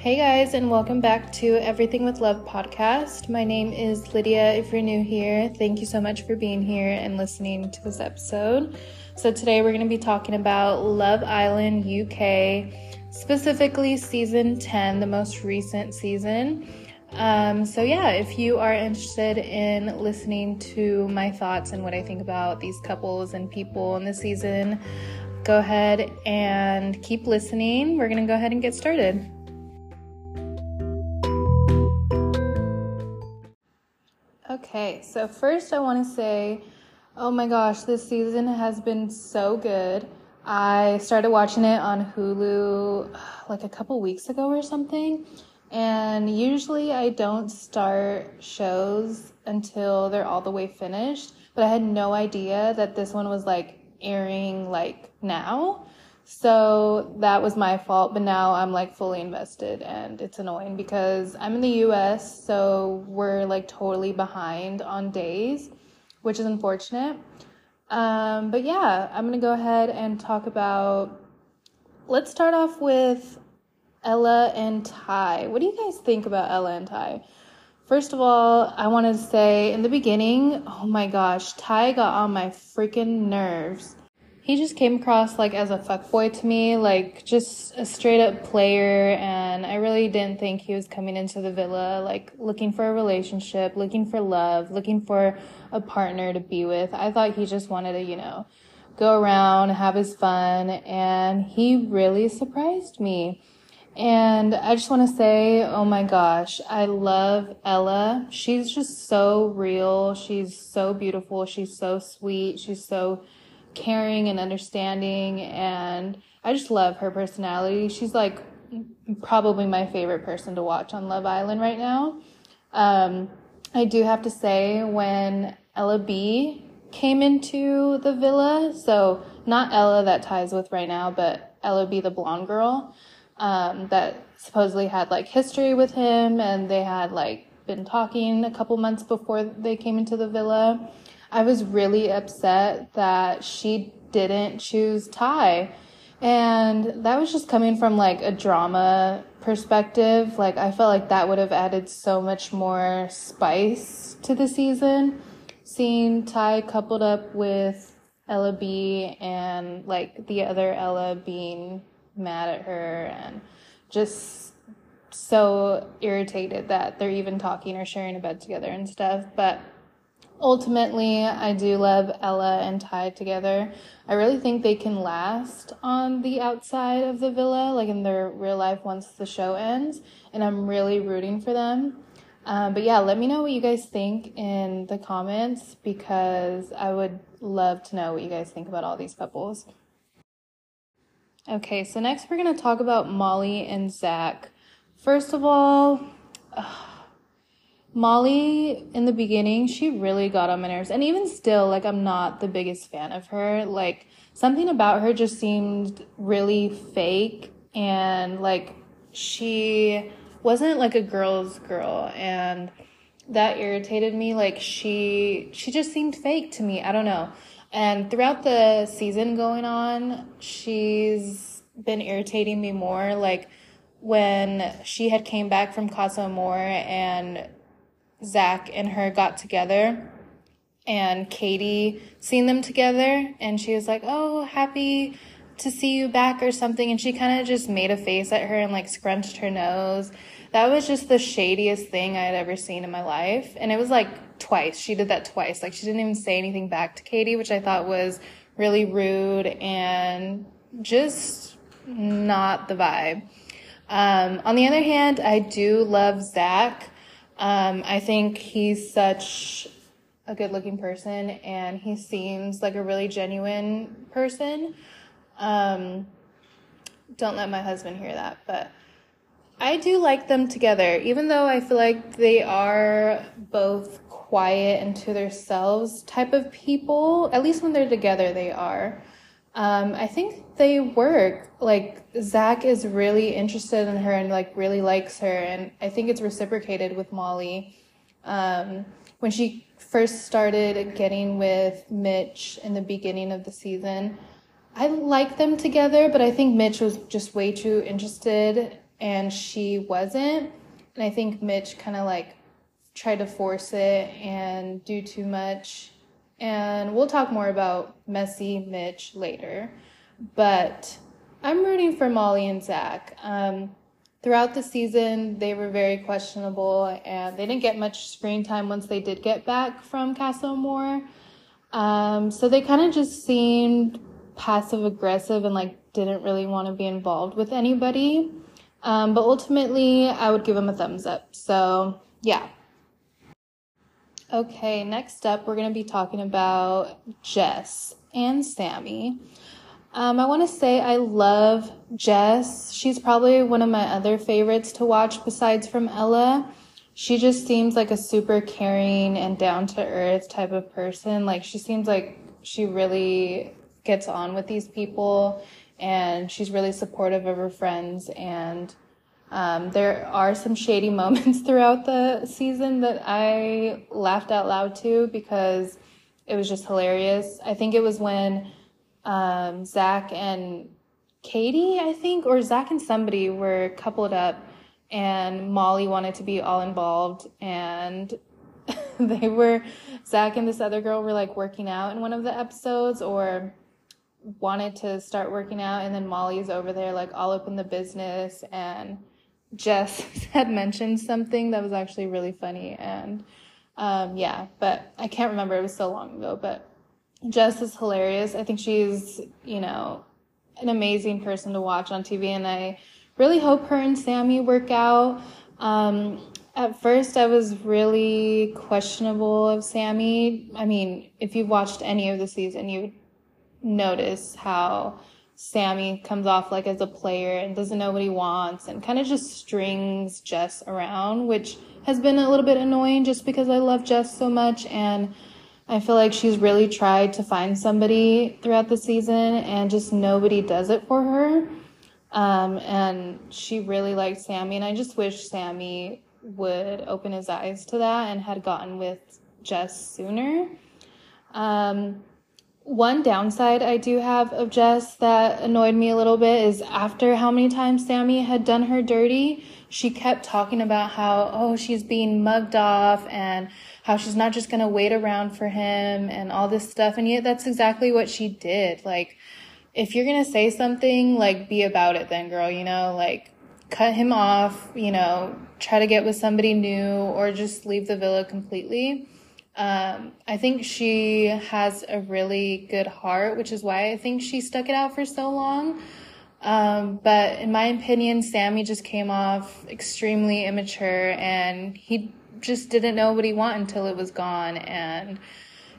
Hey guys, and welcome back to Everything with Love podcast. My name is Lydia. If you're new here, thank you so much for being here and listening to this episode. So, today we're going to be talking about Love Island UK, specifically season 10, the most recent season. Um, so, yeah, if you are interested in listening to my thoughts and what I think about these couples and people in the season, go ahead and keep listening. We're going to go ahead and get started. Okay, so first I want to say, oh my gosh, this season has been so good. I started watching it on Hulu like a couple weeks ago or something. And usually I don't start shows until they're all the way finished, but I had no idea that this one was like airing like now. So that was my fault, but now I'm like fully invested and it's annoying because I'm in the US, so we're like totally behind on days, which is unfortunate. Um, but yeah, I'm gonna go ahead and talk about. Let's start off with Ella and Ty. What do you guys think about Ella and Ty? First of all, I want to say in the beginning, oh my gosh, Ty got on my freaking nerves he just came across like as a fuckboy to me, like just a straight up player. And I really didn't think he was coming into the villa like looking for a relationship, looking for love, looking for a partner to be with. I thought he just wanted to, you know, go around, have his fun. And he really surprised me. And I just want to say, oh my gosh, I love Ella. She's just so real. She's so beautiful. She's so sweet. She's so caring and understanding and I just love her personality. She's like probably my favorite person to watch on Love Island right now. Um, I do have to say when Ella B came into the villa, so not Ella that ties with right now, but Ella B the blonde girl, um, that supposedly had like history with him and they had like been talking a couple months before they came into the villa. I was really upset that she didn't choose Ty. And that was just coming from like a drama perspective. Like, I felt like that would have added so much more spice to the season. Seeing Ty coupled up with Ella B and like the other Ella being mad at her and just so irritated that they're even talking or sharing a bed together and stuff. But ultimately, I do love Ella and Ty together. I really think they can last on the outside of the villa, like in their real life once the show ends, and I'm really rooting for them. Um, but yeah, let me know what you guys think in the comments because I would love to know what you guys think about all these couples. Okay, so next we're going to talk about Molly and Zach. First of all, Molly, in the beginning, she really got on my nerves. And even still, like, I'm not the biggest fan of her. Like, something about her just seemed really fake. And, like, she wasn't like a girl's girl. And that irritated me. Like, she, she just seemed fake to me. I don't know. And throughout the season going on, she's been irritating me more. Like, when she had came back from Casa Amor and Zach and her got together and Kady seen them together and she was like, Oh, happy to see you back or something. And she kind of just made a face at her and like scrunched her nose. That was just the shadiest thing I had ever seen in my life. And it was like twice. She did that twice. Like she didn't even say anything back to Kady, which I thought was really rude and just not the vibe. Um, on the other hand, I do love Zach. Um, I think he's such a good looking person and he seems like a really genuine person. Um, don't let my husband hear that, but I do like them together, even though I feel like they are both quiet and to themselves type of people. At least when they're together, they are. Um, I think they work. Like Zach is really interested in her and like really likes her, and I think it's reciprocated with Molly. Um, when she first started getting with Mitch in the beginning of the season, I like them together, but I think Mitch was just way too interested and she wasn't. And I think Mitch kind of like tried to force it and do too much. And we'll talk more about messy Mitch later. But I'm rooting for Molly and Zach. Um, throughout the season, they were very questionable and they didn't get much screen time once they did get back from Casa Amor. Um, so they kind of just seemed passive aggressive and like didn't really want to be involved with anybody. Um, but ultimately, I would give them a thumbs up. So, yeah. Okay, next up, we're going to be talking about Jess and Sammy. Um, I want to say I love Jess. She's probably one of my other favorites to watch besides from Ella. She just seems like a super caring and down to earth type of person. Like, she seems like she really gets on with these people and she's really supportive of her friends and um, there are some shady moments throughout the season that I laughed out loud to because it was just hilarious. I think it was when um, Zach and Kady, I think, or Zach and somebody were coupled up, and Molly wanted to be all involved, and they were Zach and this other girl were like working out in one of the episodes, or wanted to start working out, and then Molly's over there like all up in the business, and Jess had mentioned something that was actually really funny, and um, yeah, but I can't remember. It was so long ago, but Jess is hilarious. I think she's, you know, an amazing person to watch on TV, and I really hope her and Sammy work out. Um, at first, I was really questionable of Sammy. I mean, if you've watched any of the season, you notice how Sammy comes off like as a player and doesn't know what he wants and kind of just strings Jess around, which has been a little bit annoying just because I love Jess so much and I feel like she's really tried to find somebody throughout the season and just nobody does it for her. Um, and she really liked Sammy, and I just wish Sammy would open his eyes to that and had gotten with Jess sooner. Um, one downside I do have of Jess that annoyed me a little bit is after how many times Sammy had done her dirty, she kept talking about how, oh, she's being mugged off and how she's not just going to wait around for him and all this stuff. And yet that's exactly what she did. Like, if you're going to say something, like, be about it then, girl, you know, like, cut him off, you know, try to get with somebody new or just leave the villa completely. Um, I think she has a really good heart, which is why I think she stuck it out for so long. Um, but in my opinion, Sammy just came off extremely immature and he just didn't know what he wanted until it was gone. And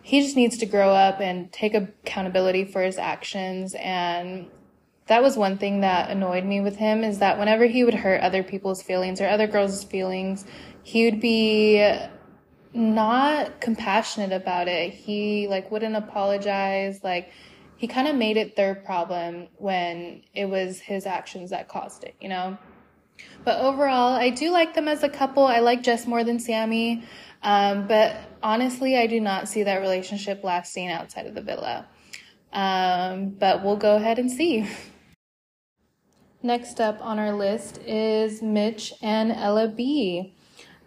he just needs to grow up and take accountability for his actions. And that was one thing that annoyed me with him is that whenever he would hurt other people's feelings or other girls' feelings, he would be not compassionate about it. He like wouldn't apologize. Like he kind of made it their problem when it was his actions that caused it, you know? But overall, I do like them as a couple. I like Jess more than Sammy. Um, but honestly, I do not see that relationship lasting outside of the villa. Um, but we'll go ahead and see. Next up on our list is Mitch and Ella B.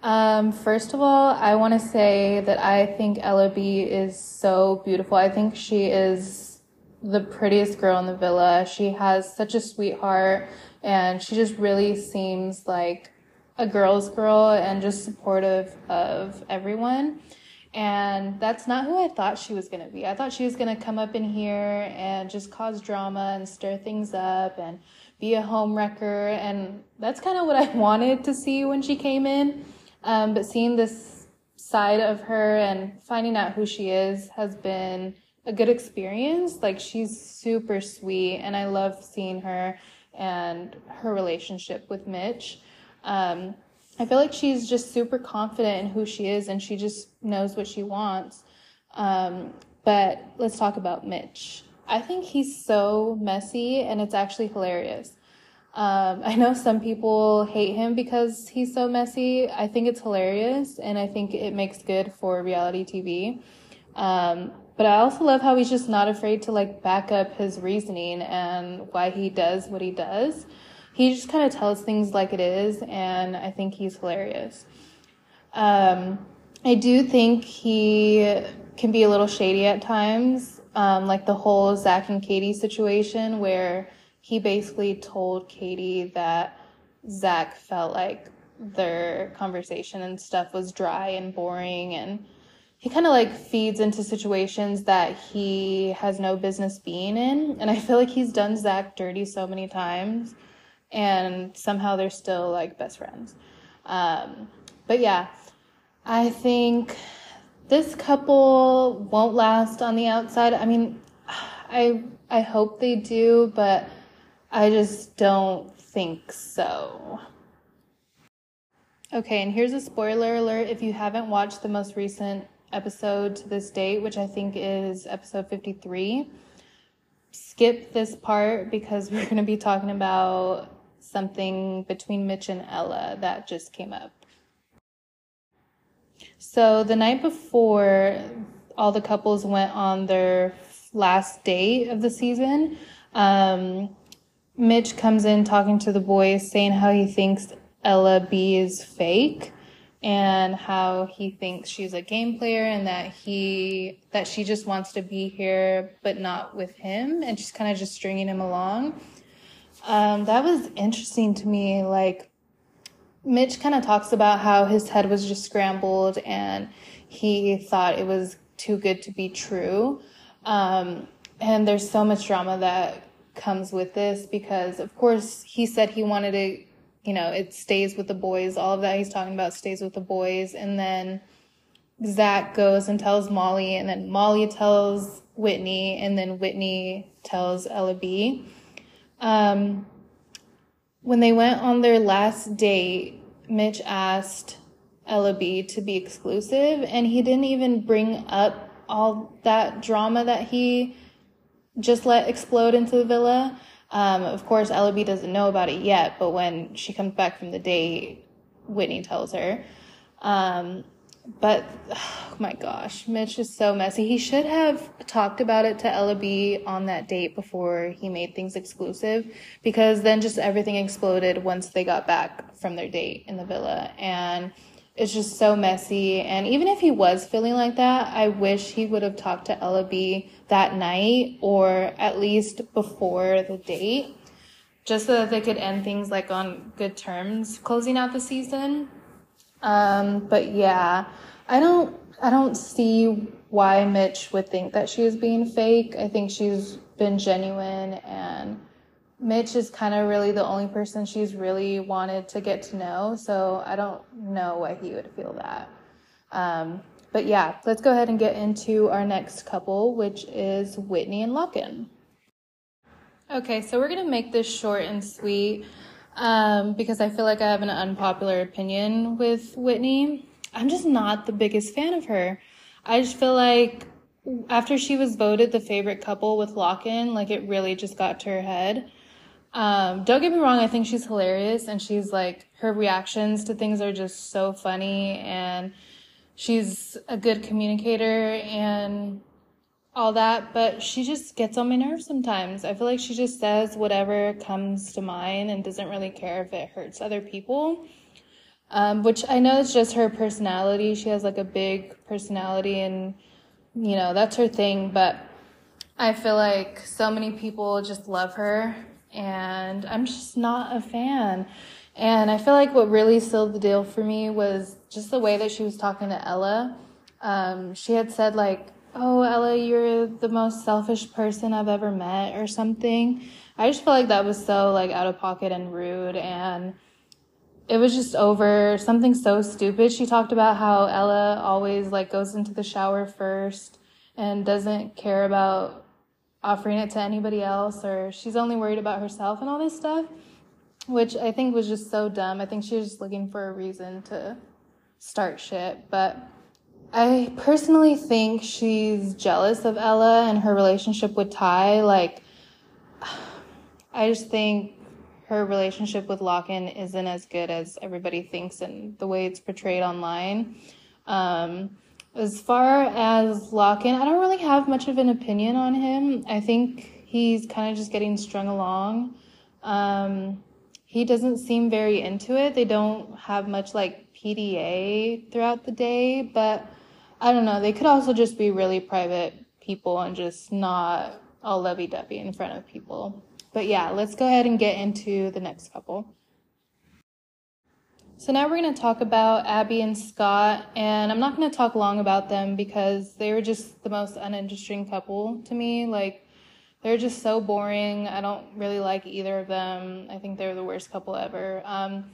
Um, first of all, I want to say that I think Ella B is so beautiful. I think she is the prettiest girl in the villa. She has such a sweetheart and she just really seems like a girl's girl and just supportive of everyone. And that's not who I thought she was going to be. I thought she was going to come up in here and just cause drama and stir things up and be a home wrecker. And that's kind of what I wanted to see when she came in. Um, but seeing this side of her and finding out who she is has been a good experience. Like she's super sweet and I love seeing her and her relationship with Mitch. Um, I feel like she's just super confident in who she is and she just knows what she wants. Um, but let's talk about Mitch. I think he's so messy and it's actually hilarious. Um, I know some people hate him because he's so messy. I think it's hilarious and I think it makes good for reality TV. Um, but I also love how he's just not afraid to like back up his reasoning and why he does what he does. he just kind of tells things like it is, and I think he's hilarious. Um, I do think he can be a little shady at times, um, like the whole Zach and Kady situation, where he basically told Kady that Zach felt like their conversation and stuff was dry and boring and he kind of like feeds into situations that he has no business being in and i feel like he's done zach dirty so many times and somehow they're still like best friends. Um, but yeah i think this couple won't last on the outside. I mean i i hope they do but i just don't think so Okay, and here's a spoiler alert if you haven't watched the most recent episode to this date, which I think is episode 53. Skip this part because we're going to be talking about something between Mitch and Ella that just came up. So, the night before all the couples went on their last date of the season, um, Mitch comes in talking to the boys, saying how he thinks Ella B is fake and how he thinks she's a game player and that he that she just wants to be here but not with him and she's kind of just stringing him along. Um, that was interesting to me like mitch kind of talks about how his head was just scrambled and he thought it was too good to be true. Um, and there's so much drama that comes with this because of course he said he wanted to you know, it stays with the boys. All of that he's talking about stays with the boys. And then Zach goes and tells Molly, and then Molly tells Whitney, and then Whitney tells Ella B. Um, when they went on their last date, Mitch asked Ella B to be exclusive, and he didn't even bring up all that drama that he just let explode into the villa. Um, of course, Ella B doesn't know about it yet, but when she comes back from the date, Whitney tells her. Um, but oh my gosh, Mitch is so messy. He should have talked about it to Ella B on that date before he made things exclusive because then just everything exploded once they got back from their date in the villa. And it's just so messy. And even if he was feeling like that, I wish he would have talked to Ella B that night or at least before the date, just so that they could end things like on good terms closing out the season. Um, but yeah, I don't, I don't see why Mitch would think that she was being fake. I think she's been genuine and Mitch is kind of really the only person she's really wanted to get to know. So I don't know why he would feel that. Um, but yeah, let's go ahead and get into our next couple, which is Whitney and Lochan. Okay, so we're going to make this short and sweet um, because I feel like I have an unpopular opinion with Whitney. I'm just not the biggest fan of her. I just feel like after she was voted the favorite couple with Lochan, like it really just got to her head. Um, don't get me wrong, I think she's hilarious and she's like, her reactions to things are just so funny and she's a good communicator and all that, but she just gets on my nerves sometimes. I feel like she just says whatever comes to mind and doesn't really care if it hurts other people. Um, which I know is just her personality. She has like a big personality and, you know, that's her thing, but I feel like so many people just love her and I'm just not a fan. And I feel like what really sealed the deal for me was just the way that she was talking to Ella. Um, she had said like, "Oh, Ella, you're the most selfish person I've ever met," or something. I just felt like that was so like out of pocket and rude, and it was just over something so stupid. She talked about how Ella always like goes into the shower first and doesn't care about offering it to anybody else or she's only worried about herself and all this stuff, which I think was just so dumb. I think she was just looking for a reason to start shit. But I personally think she's jealous of Ella and her relationship with Ty. Like, I just think her relationship with Lochan isn't as good as everybody thinks and the way it's portrayed online. Um, as far as Lochan, I don't really have much of an opinion on him. I think he's kind of just getting strung along. Um, he doesn't seem very into it. They don't have much like PDA throughout the day, but I don't know. They could also just be really private people and just not all lovey dovey in front of people. But yeah, let's go ahead and get into the next couple. So now we're going to talk about Abi and Scott, and I'm not going to talk long about them because they were just the most uninteresting couple to me. Like, they're just so boring. I don't really like either of them. I think they're the worst couple ever. Um,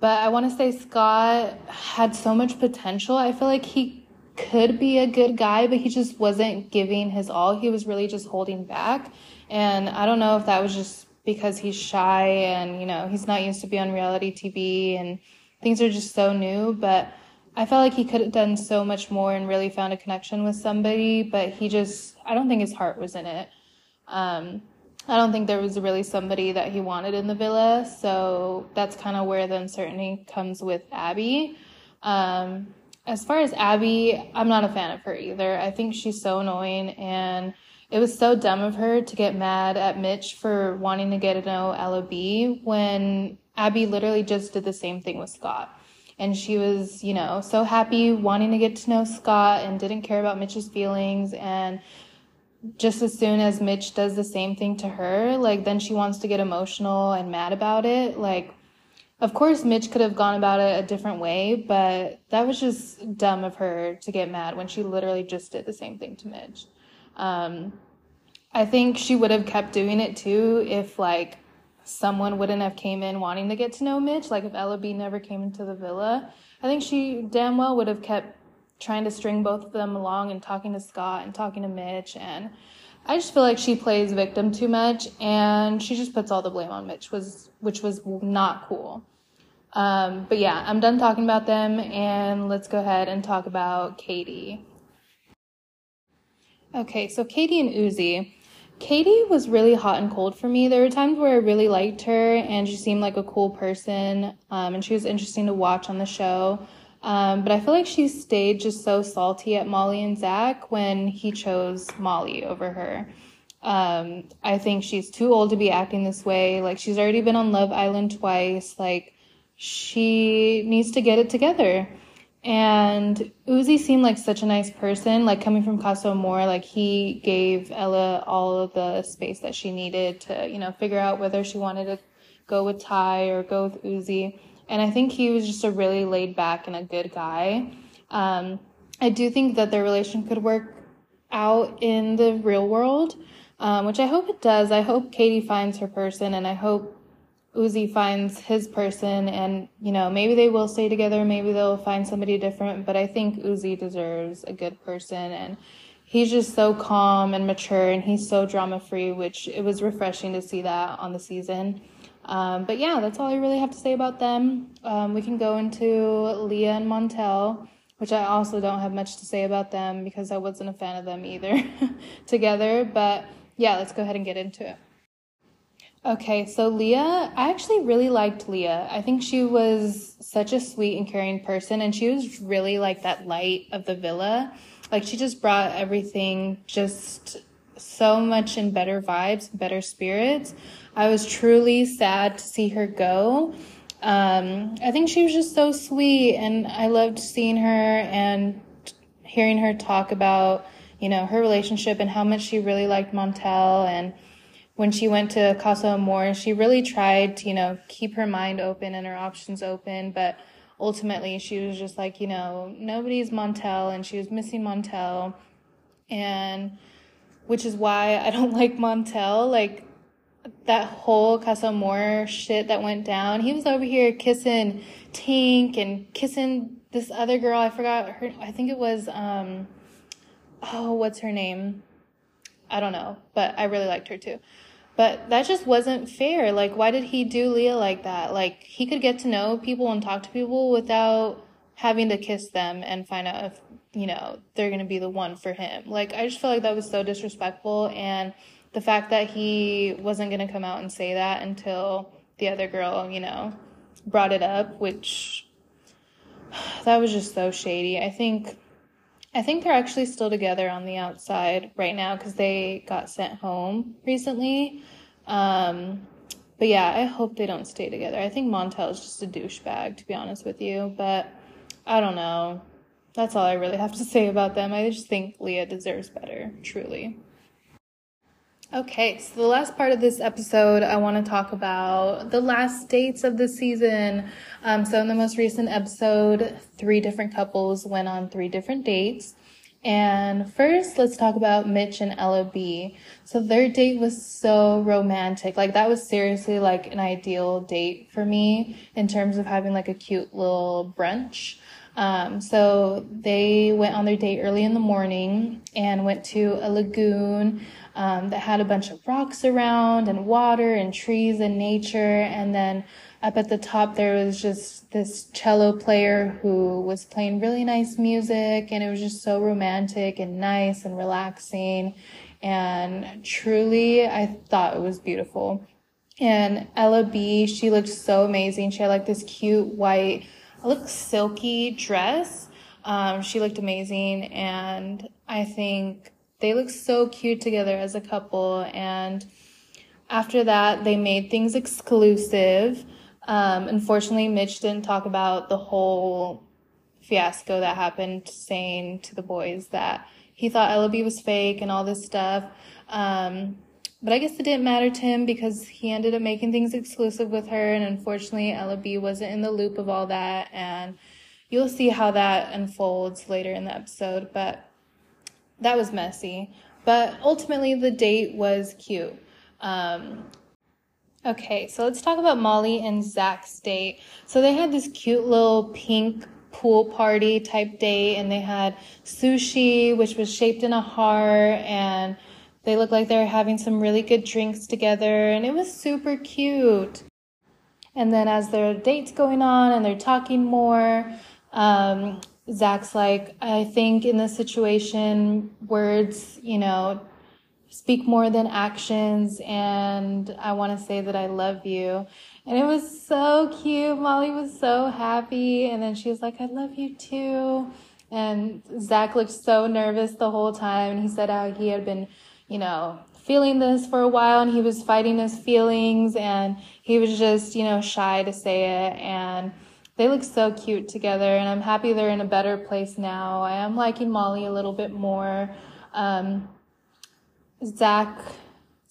but I want to say Scott had so much potential. I feel like he could be a good guy, but he just wasn't giving his all. He was really just holding back. And I don't know if that was just because he's shy and, you know, he's not used to be on reality TV and things are just so new, but I felt like he could have done so much more and really found a connection with somebody, but he just, I don't think his heart was in it. Um, I don't think there was really somebody that he wanted in the villa, so that's kind of where the uncertainty comes with Abi. Um, as far as Abi, I'm not a fan of her either. I think she's so annoying and it was so dumb of her to get mad at Mitch for wanting to get to know Ella B when Abi literally just did the same thing with Scott. And she was, you know, so happy wanting to get to know Scott and didn't care about Mitch's feelings. And just as soon as Mitch does the same thing to her, like then she wants to get emotional and mad about it. Like, of course, Mitch could have gone about it a different way, but that was just dumb of her to get mad when she literally just did the same thing to Mitch. Um, I think she would have kept doing it too if like someone wouldn't have came in wanting to get to know Mitch. Like if Ella B never came into the villa, I think she damn well would have kept trying to string both of them along and talking to Scott and talking to Mitch and I just feel like she plays victim too much, and she just puts all the blame on Mitch, was which was not cool. Um, but yeah, I'm done talking about them, and let's go ahead and talk about Kady. Okay, so Kady and Ouzy. Kady was really hot and cold for me. There were times where I really liked her, and she seemed like a cool person, um, and she was interesting to watch on the show. Um, but I feel like she stayed just so salty at Molly and Zach when he chose Molly over her. Um, I think she's too old to be acting this way. Like, she's already been on Love Island twice. Like, she needs to get it together. And Ouzy seemed like such a nice person. Like, coming from Casa Amor, like, he gave Ella all of the space that she needed to, you know, figure out whether she wanted to go with Ty or go with Ouzy. And I think he was just a really laid back and a good guy. Um, I do think that their relation could work out in the real world, um, which I hope it does. I hope Kady finds her person and I hope Ouzy finds his person and, you know, maybe they will stay together, maybe they'll find somebody different, but I think Ouzy deserves a good person and he's just so calm and mature and he's so drama free, which it was refreshing to see that on the season. Um, but yeah, that's all I really have to say about them. Um, we can go into Leah and Montel, which I also don't have much to say about them because I wasn't a fan of them either together. But yeah, let's go ahead and get into it. Okay, so Leah, I actually really liked Leah. I think she was such a sweet and caring person, and she was really like that light of the villa. Like, she just brought everything just so much in better vibes, better spirits. I was truly sad to see her go. Um, I think she was just so sweet, and I loved seeing her and hearing her talk about, you know, her relationship and how much she really liked Montel. And when she went to Casa Amor, she really tried to, you know, keep her mind open and her options open, but ultimately she was just like, you know, nobody's Montel, and she was missing Montel. And which is why I don't like Montel. Like, that whole Casa Amor shit that went down. He was over here kissing Tink and kissing this other girl. I forgot her. I think it was, um, oh, what's her name? I don't know, but I really liked her too. But that just wasn't fair. Like, why did he do Leah like that? Like, he could get to know people and talk to people without having to kiss them and find out if, you know, they're going to be the one for him. Like, I just feel like that was so disrespectful. And, the fact that he wasn't going to come out and say that until the other girl, you know, brought it up, which that was just so shady. I think I think they're actually still together on the outside right now because they got sent home recently. Um, but yeah, I hope they don't stay together. I think Montel is just a douchebag, to be honest with you. But I don't know. That's all I really have to say about them. I just think Leah deserves better, truly. Okay, so the last part of this episode, I want to talk about the last dates of the season. Um, so, in the most recent episode, three different couples went on three different dates. And first, let's talk about Mitch and Ella B. So, their date was so romantic. Like, that was seriously like an ideal date for me in terms of having like a cute little brunch. Um, so they went on their date early in the morning and went to a lagoon um, that had a bunch of rocks around and water and trees and nature. And then up at the top, there was just this cello player who was playing really nice music. And it was just so romantic and nice and relaxing. And truly, I thought it was beautiful. And Ella B, she looked so amazing. She had like this cute white, look silky dress. Um, she looked amazing. And I think they look so cute together as a couple. And after that, they made things exclusive. Um, unfortunately, Mitch didn't talk about the whole fiasco that happened, saying to the boys that he thought Ella B was fake and all this stuff. Um, but I guess it didn't matter to him because he ended up making things exclusive with her. And unfortunately, Ella B wasn't in the loop of all that. And you'll see how that unfolds later in the episode. But that was messy. But ultimately, the date was cute. Um, okay, so let's talk about Molly and Zach's date. So they had this cute little pink pool party type date, and they had sushi, which was shaped in a heart, and they looked like they were having some really good drinks together, and it was super cute. And then as their date's going on and they're talking more, um, Zach's like, I think in this situation, words, you know, speak more than actions. And I want to say that I love you. And it was so cute. Molly was so happy. And then she was like, I love you too. And Zach looked so nervous the whole time. And he said how he had been, you know, feeling this for a while and he was fighting his feelings and he was just, you know, shy to say it. And they look so cute together, and I'm happy they're in a better place now. I am liking Molly a little bit more. Um, Zach,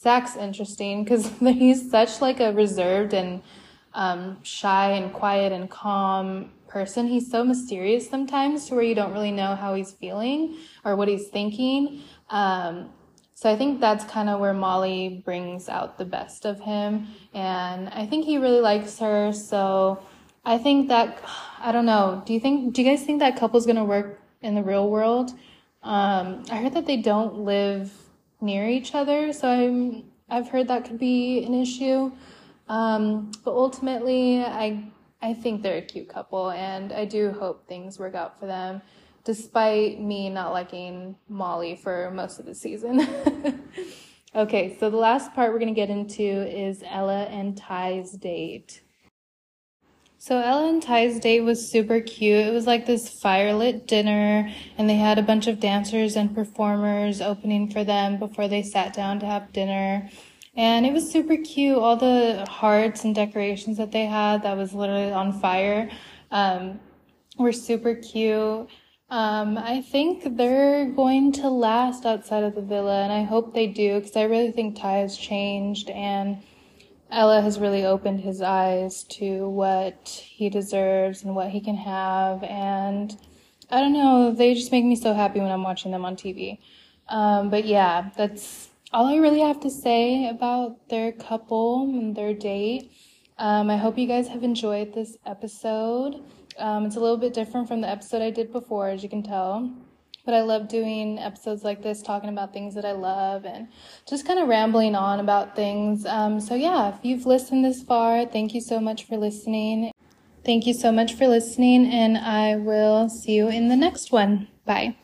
Zach's interesting because he's such like a reserved and um, shy and quiet and calm person. He's so mysterious sometimes to where you don't really know how he's feeling or what he's thinking. Um, so I think that's kind of where Molly brings out the best of him. And I think he really likes her. So I think that I don't know. Do you think? Do you guys think that couple's gonna work in the real world? Um, I heard that they don't live near each other, so I'm I've heard that could be an issue. Um, but ultimately, I I think they're a cute couple, and I do hope things work out for them, despite me not liking Molly for most of the season. okay, so the last part we're gonna get into is Ella and Ty's date. So Ella and Ty's date was super cute. It was like this firelit dinner, and they had a bunch of dancers and performers opening for them before they sat down to have dinner. And it was super cute. All the hearts and decorations that they had that was literally on fire um, were super cute. Um, I think they're going to last outside of the villa, and I hope they do because I really think Ty has changed and Ella has really opened his eyes to what he deserves and what he can have. And I don't know, they just make me so happy when I'm watching them on TV. Um, but yeah, that's all I really have to say about their couple and their date. Um, I hope you guys have enjoyed this episode. Um, it's a little bit different from the episode I did before, as you can tell. But I love doing episodes like this, talking about things that I love and just kind of rambling on about things. Um, so, yeah, if you've listened this far, thank you so much for listening. Thank you so much for listening, and I will see you in the next one. Bye.